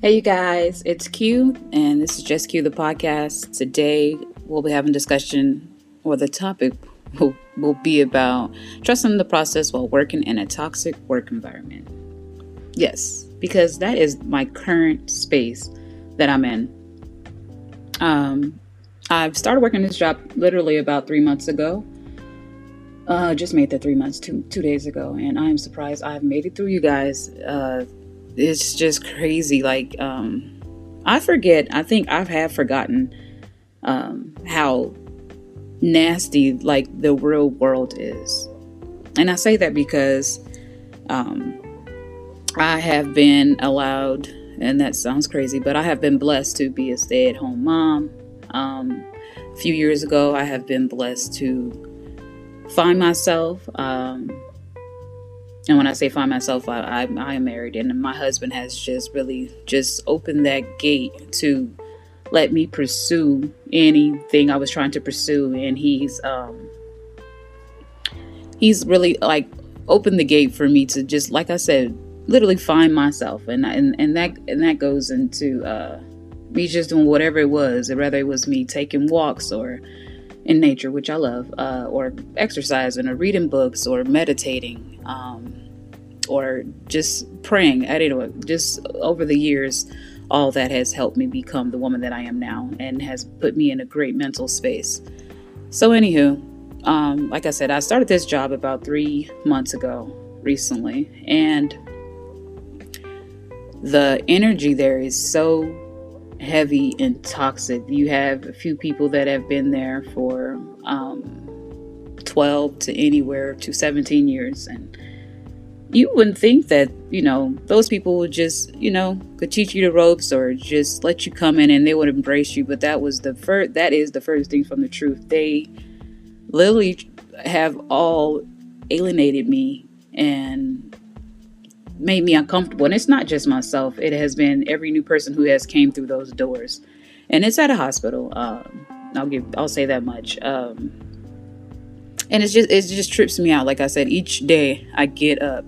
Hey, you guys, it's Q, and this is Just Q the podcast. Today, we'll be having discussion, or the topic will, will be about trusting the process while working in a toxic work environment. Yes, because that is my current space that I'm in. Um, I've started working this job literally about three months ago. Uh, just made the three months two two days ago, and I am surprised I've made it through. You guys, uh, it's just crazy. Like, um, I forget, I think I have forgotten um, how nasty like the real world is. And I say that because um, I have been allowed, and that sounds crazy, but I have been blessed to be a stay at home mom. Um, a few years ago, I have been blessed to find myself. Um, and when I say find myself, I, I, I am married, and my husband has just really just opened that gate to let me pursue anything I was trying to pursue, and he's um he's really like opened the gate for me to just like I said, literally find myself, and and and that and that goes into uh me just doing whatever it was, whether it was me taking walks or in nature, which I love, uh, or exercising, or reading books, or meditating, um, or just praying. I don't know. Just over the years, all that has helped me become the woman that I am now, and has put me in a great mental space. So, anywho, um, like I said, I started this job about three months ago, recently, and the energy there is so heavy and toxic. You have a few people that have been there for um, 12 to anywhere to 17 years. And you wouldn't think that, you know, those people would just, you know, could teach you the ropes or just let you come in and they would embrace you. But that was the first, that is the first thing from the truth. They literally have all alienated me and made me uncomfortable. And it's not just myself. It has been every new person who has came through those doors. And it's at a hospital. Um, i'll give i'll say that much. Um, and it's just it just trips me out. Like i said each day i get up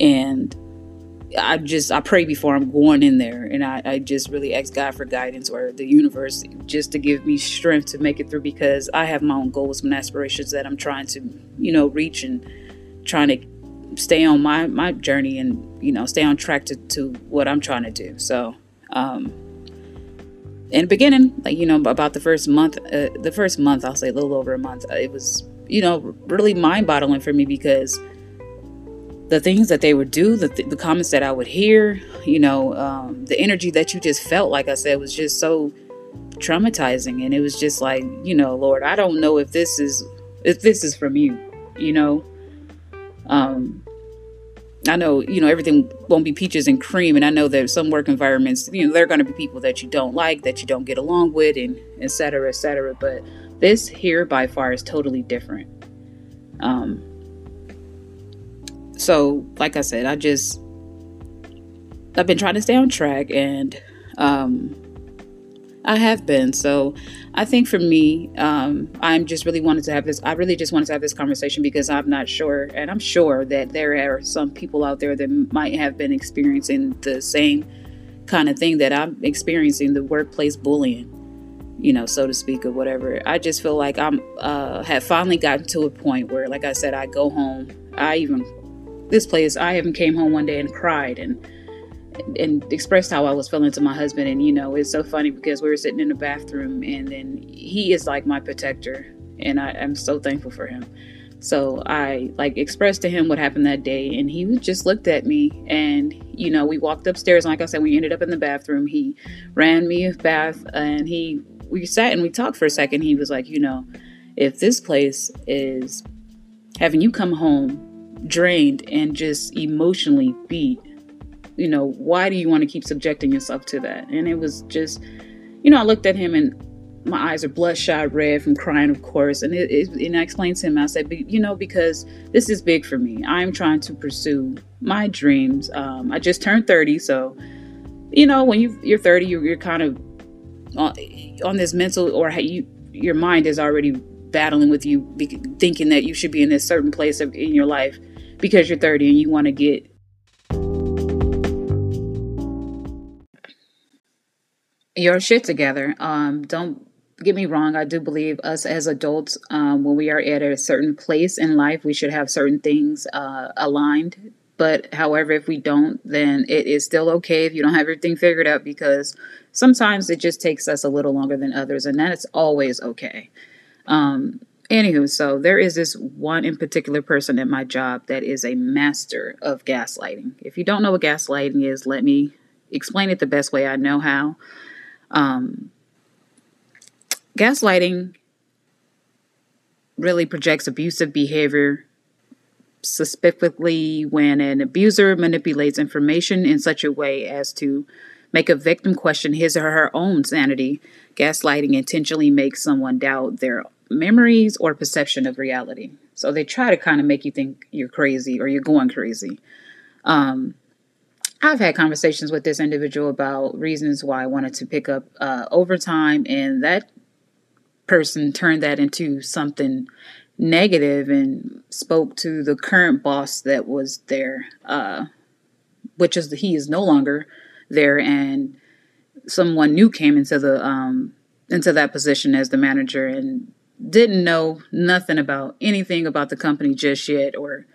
and i just i pray before i'm going in there. And i, I just really ask god for guidance or the universe just to give me strength to make it through because i have my own goals and aspirations that i'm trying to you know reach and trying to stay on my my journey and you know stay on track to, to what i'm trying to do. So um in the beginning like you know about the first month uh, the first month i'll say a little over a month it was you know really mind-boggling for me because the things that they would do the, the comments that i would hear you know um, the energy that you just felt like i said was just so traumatizing and it was just like you know lord i don't know if this is if this is from you you know um, I know, you know, everything won't be peaches and cream. And I know that some work environments, you know, there are going to be people that you don't like, that you don't get along with, and et cetera, et cetera. But this here by far is totally different. Um, so, like I said, I just, I've been trying to stay on track and, um, I have been. So I think for me, um, I'm just really wanted to have this. I really just wanted to have this conversation because I'm not sure, and I'm sure that there are some people out there that might have been experiencing the same kind of thing that I'm experiencing the workplace bullying, you know, so to speak, or whatever. I just feel like I'm uh, have finally gotten to a point where, like I said, I go home. I even this place. I even came home one day and cried and and expressed how I was feeling to my husband. And you know, it's so funny because we were sitting in the bathroom, and then he is like my protector, and I, am so thankful for him. So I like expressed to him what happened that day, and he just looked at me, and you know, we walked upstairs. And like I said, we ended up in the bathroom. He ran me a bath, and he we sat and we talked for a second. He was like, you know, if this place is having you come home drained and just emotionally beat you know, why do you want to keep subjecting yourself to that? And it was just, you know, I looked at him and my eyes are bloodshot red from crying, of course. And it, it, and I explained to him, I said, you know, because this is big for me. I'm trying to pursue my dreams. Um, I just turned 30, so you know, when you you're 30, you're, you're kind of on, on, this mental or you your mind is already battling with you, thinking that you should be in this certain place of, in your life because you're 30 and you want to get your shit together. Um, don't get me wrong. I do believe us as adults, um, when we are at a certain place in life, we should have certain things uh, aligned. But however, if we don't, then it is still okay if you don't have everything figured out because sometimes it just takes us a little longer than others, and that is always okay. Um, anywho, so there is this one in particular person at my job that is a master of gaslighting. If you don't know what gaslighting is, let me explain it the best way I know how. Um, gaslighting really projects abusive behavior, specifically when an abuser manipulates information in such a way as to make a victim question his or her own sanity. Gaslighting intentionally makes someone doubt their memories or perception of reality. So they try to kind of make you think you're crazy or you're going crazy. Um, I've had conversations with this individual about reasons why I wanted to pick up uh, overtime, and that person turned that into something negative and spoke to the current boss that was there, uh, which is he is no longer there, and someone new came into the um, into that position as the manager and didn't know nothing about anything about the company just yet or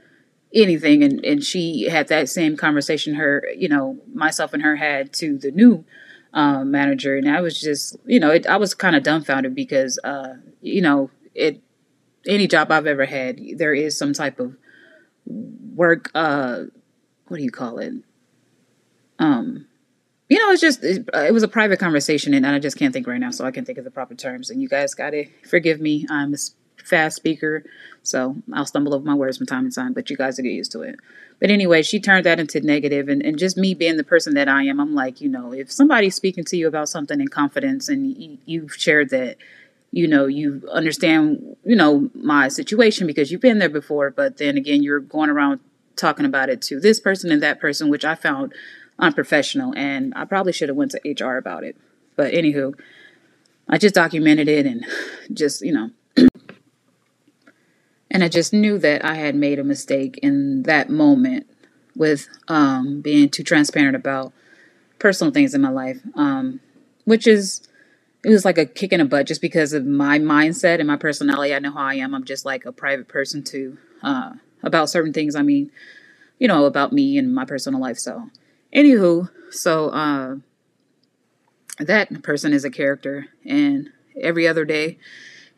anything. And and she had that same conversation her you know myself and her had to the new um, manager. And i was just you know it, i was kind of dumbfounded because uh you know it any job i've ever had there is some type of work uh what do you call it? Um you know it's just it, uh, it was a private conversation and i just can't think right now so i can think of the proper terms and you guys gotta forgive me i'm a fast speaker, so I'll stumble over my words from time to time, but you guys will get used to it. But anyway, she turned that into negative, and, and just me being the person that I am, I'm like, you know, if somebody's speaking to you about something in confidence and you, you've shared that, you know, you understand, you know, my situation because you've been there before, but then again, you're going around talking about it to this person and that person, which I found unprofessional, and I probably should have went to HR about it. But anywho, I just documented it and just, you know, and I just knew that I had made a mistake in that moment with um, being too transparent about personal things in my life, um, which is it was like a kick in the butt just because of my mindset and my personality. I know how I am. I'm just like a private person too uh, about certain things. I mean, you know, about me and my personal life. So, anywho, so uh, that person is a character, and every other day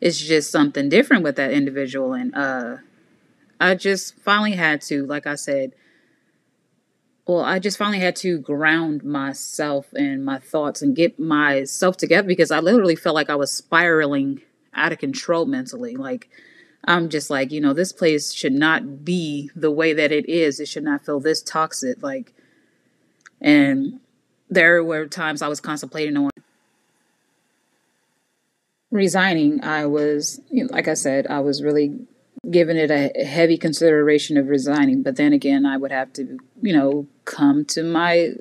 it's just something different with that individual and uh i just finally had to like i said well i just finally had to ground myself and my thoughts and get myself together because i literally felt like i was spiraling out of control mentally. Like i'm just like you know this place should not be the way that it is. It should not feel this toxic. Like and there were times i was contemplating on resigning, I was, you know, like I said, I was really giving it a heavy consideration of resigning. But then again, I would have to, you know, come to my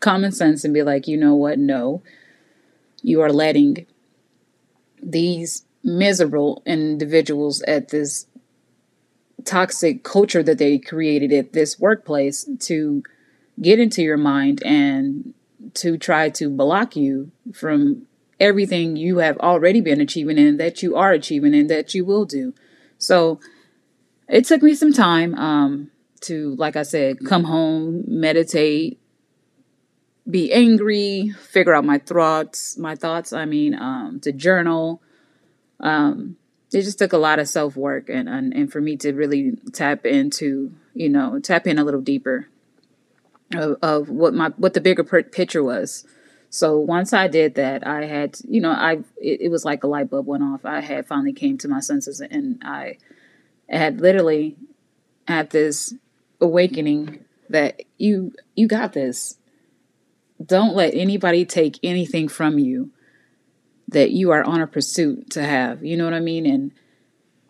common sense and be like, you know what? No, you are letting these miserable individuals at this toxic culture that they created at this workplace to get into your mind and to try to block you from everything you have already been achieving and that you are achieving and that you will do. So it took me some time um, to, like I said, come home, meditate, be angry, figure out my thoughts, my thoughts, I mean, um, to journal. Um, it just took a lot of self work and, and, and for me to really tap into, you know, tap in a little deeper of, of what my, what the bigger picture was. So once I did that, I had, you know, I it, it, was like a light bulb went off. I had finally came to my senses, and I had literally had this awakening that you you got this. Don't let anybody take anything from you that you are on a pursuit to have. You know what I mean? And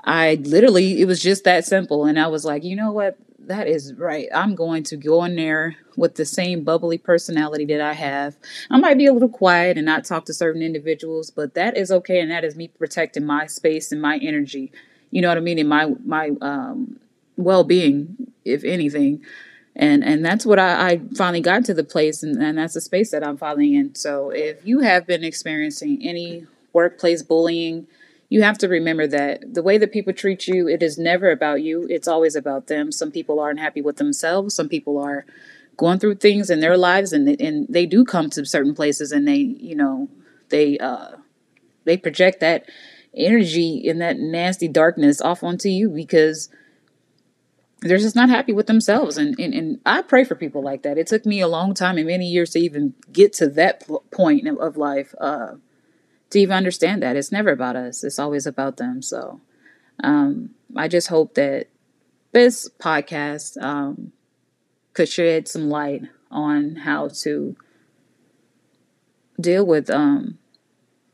I literally, it was just that simple. And I was like, you know what? That is right. I'm going to go in there with the same bubbly personality that I have. I might be a little quiet and not talk to certain individuals, but that is okay, and that is me protecting my space and my energy. You know what I mean? And my my um, well being, if anything. and and that's what I, I finally got to the place and, and that's the space that i'm finally in so if you have been experiencing any workplace bullying you have to remember that the way that people treat you it is never about you it's always about them. Some people aren't happy with themselves some people are going through things in their lives and and they do come to certain places and they you know they uh they project that energy and that nasty darkness off onto you because they're just not happy with themselves. And, and and i pray for people like that. It took me a long time and many years to even get to that point of life uh to even understand that. It's never about us. It's always about them. So um i just hope that this podcast um could shed some light on how to deal with um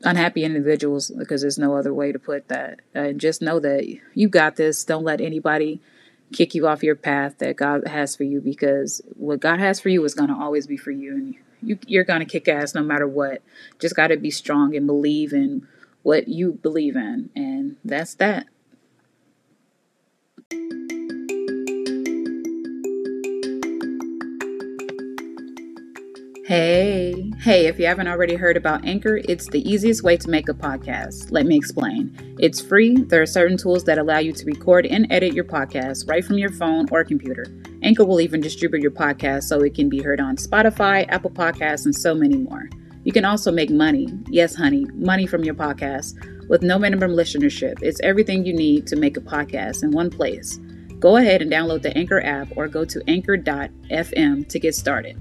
unhappy individuals because there's no other way to put that. And just know that you got this. Don't let anybody kick you off your path that God has for you because what God has for you is going to always be for you and you you're going to kick ass no matter what. Just got to be strong and believe in what you believe in and that's that. Hey, hey, if you haven't already heard about Anchor, it's the easiest way to make a podcast. Let me explain. It's free. There are certain tools that allow you to record and edit your podcast right from your phone or computer. Anchor will even distribute your podcast so it can be heard on Spotify, Apple Podcasts, and so many more. You can also make money. Yes, honey, money from your podcast with no minimum listenership. It's everything you need to make a podcast in one place. Go ahead and download the Anchor app or go to anchor.fm to get started.